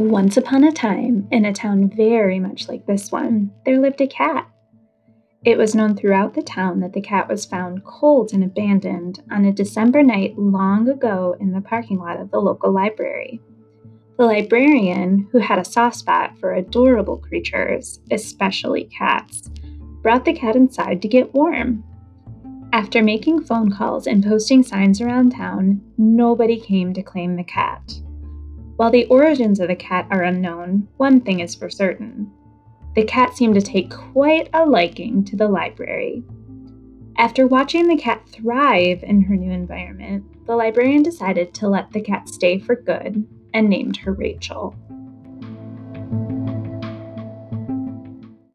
Once upon a time, in a town very much like this one, there lived a cat. It was known throughout the town that the cat was found cold and abandoned on a December night long ago in the parking lot of the local library. The librarian, who had a soft spot for adorable creatures, especially cats, brought the cat inside to get warm. After making phone calls and posting signs around town, nobody came to claim the cat. While the origins of the cat are unknown, one thing is for certain. The cat seemed to take quite a liking to the library. After watching the cat thrive in her new environment, the librarian decided to let the cat stay for good and named her Rachel.